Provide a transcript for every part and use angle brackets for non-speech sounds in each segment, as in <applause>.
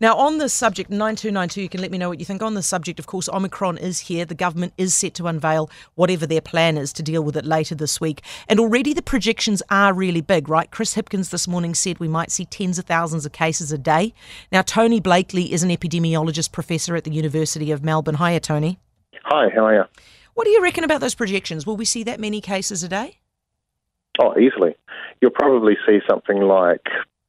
Now, on this subject, 9292, you can let me know what you think. On the subject, of course, Omicron is here. The government is set to unveil whatever their plan is to deal with it later this week. And already the projections are really big, right? Chris Hipkins this morning said we might see tens of thousands of cases a day. Now, Tony Blakely is an epidemiologist professor at the University of Melbourne. Hiya, Tony. Hi, how are you? What do you reckon about those projections? Will we see that many cases a day? Oh, easily. You'll probably see something like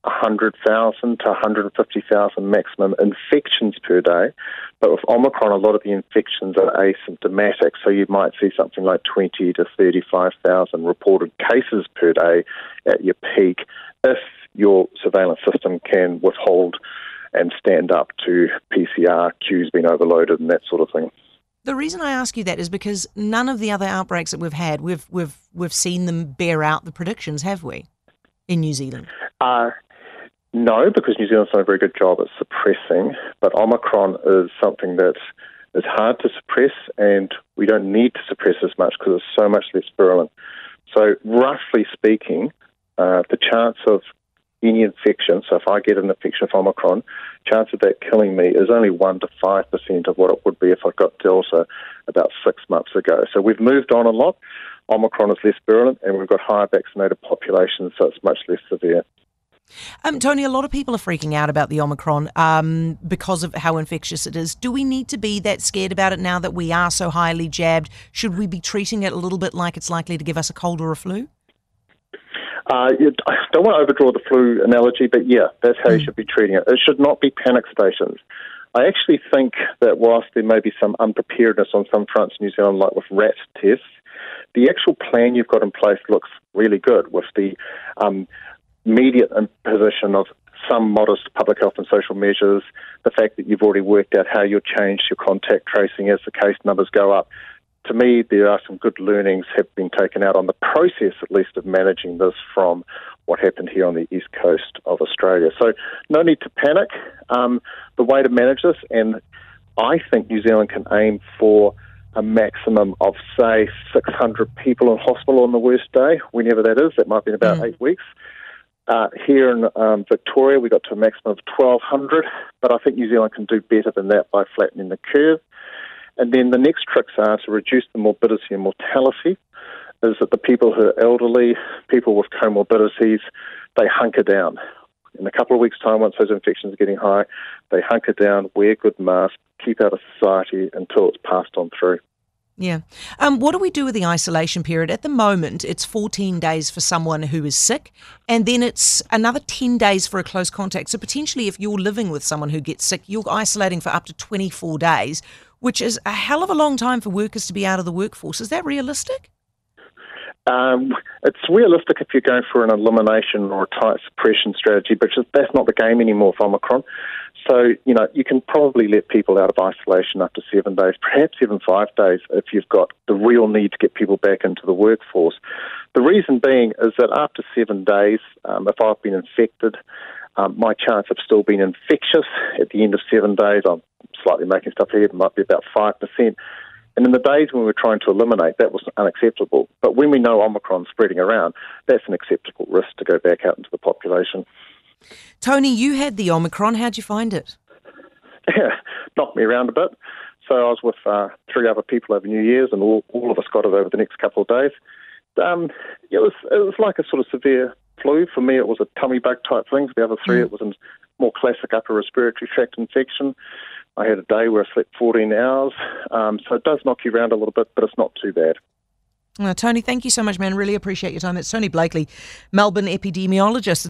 100,000 to 150,000 maximum infections per day. But with Omicron, a lot of the infections are asymptomatic, so you might see something like 20 to 35,000 reported cases per day at your peak if your surveillance system can withhold and stand up to PCR queues being overloaded and that sort of thing. The reason I ask you that is because none of the other outbreaks that we've had, we've we've we've seen them bear out the predictions, have we, in New Zealand? Uh, no, because New Zealand's done a very good job at suppressing, but Omicron is something that is hard to suppress, and we don't need to suppress as much because it's so much less virulent. So, roughly speaking, uh, the chance of any infection, so if I get an infection of Omicron, chance of that killing me is only 1% to 5% of what it would be if I got Delta about six months ago. So we've moved on a lot. Omicron is less virulent, and we've got higher vaccinated populations, so it's much less severe. Um, Tony, a lot of people are freaking out about the Omicron um, because of how infectious it is. Do we need to be that scared about it now that we are so highly jabbed? Should we be treating it a little bit like it's likely to give us a cold or a flu? Uh, I don't want to overdraw the flu analogy, but yeah, that's how mm. you should be treating it. It should not be panic stations. I actually think that whilst there may be some unpreparedness on some fronts in New Zealand, like with rat tests, the actual plan you've got in place looks really good with the um, immediate imposition of some modest public health and social measures, the fact that you've already worked out how you'll change your contact tracing as the case numbers go up. To me, there are some good learnings have been taken out on the process, at least, of managing this from what happened here on the east coast of Australia. So, no need to panic. Um, the way to manage this, and I think New Zealand can aim for a maximum of, say, 600 people in hospital on the worst day, whenever that is. That might be in about mm. eight weeks. Uh, here in um, Victoria, we got to a maximum of 1,200, but I think New Zealand can do better than that by flattening the curve. And then the next tricks are to reduce the morbidity and mortality. Is that the people who are elderly, people with comorbidities, they hunker down. In a couple of weeks' time, once those infections are getting high, they hunker down, wear good masks, keep out of society until it's passed on through. Yeah. Um, what do we do with the isolation period? At the moment, it's 14 days for someone who is sick, and then it's another 10 days for a close contact. So, potentially, if you're living with someone who gets sick, you're isolating for up to 24 days, which is a hell of a long time for workers to be out of the workforce. Is that realistic? Um, it's realistic if you're going for an elimination or a tight suppression strategy, but that's not the game anymore for Omicron. So, you know, you can probably let people out of isolation up to seven days, <laughs> perhaps even five days, if you've got the real need to get people back into the workforce. The reason being is that after seven days, um, if I've been infected, um, my chance of still being infectious at the end of seven days, I'm slightly making stuff here, might be about 5%. And in the days when we were trying to eliminate, that was unacceptable. But when we know Omicron's spreading around, that's an acceptable risk to go back out into the population. Tony, you had the Omicron. How'd you find it? Yeah, <laughs> knocked me around a bit. So I was with uh, three other people over New Year's, and all, all of us got it over the next couple of days. Um, it was it was like a sort of severe flu. For me, it was a tummy bug type thing. For the other three, mm. it was a more classic upper respiratory tract infection. I had a day where I slept 14 hours. Um, so it does knock you around a little bit, but it's not too bad. Uh, Tony, thank you so much, man. Really appreciate your time. It's Tony Blakely, Melbourne epidemiologist.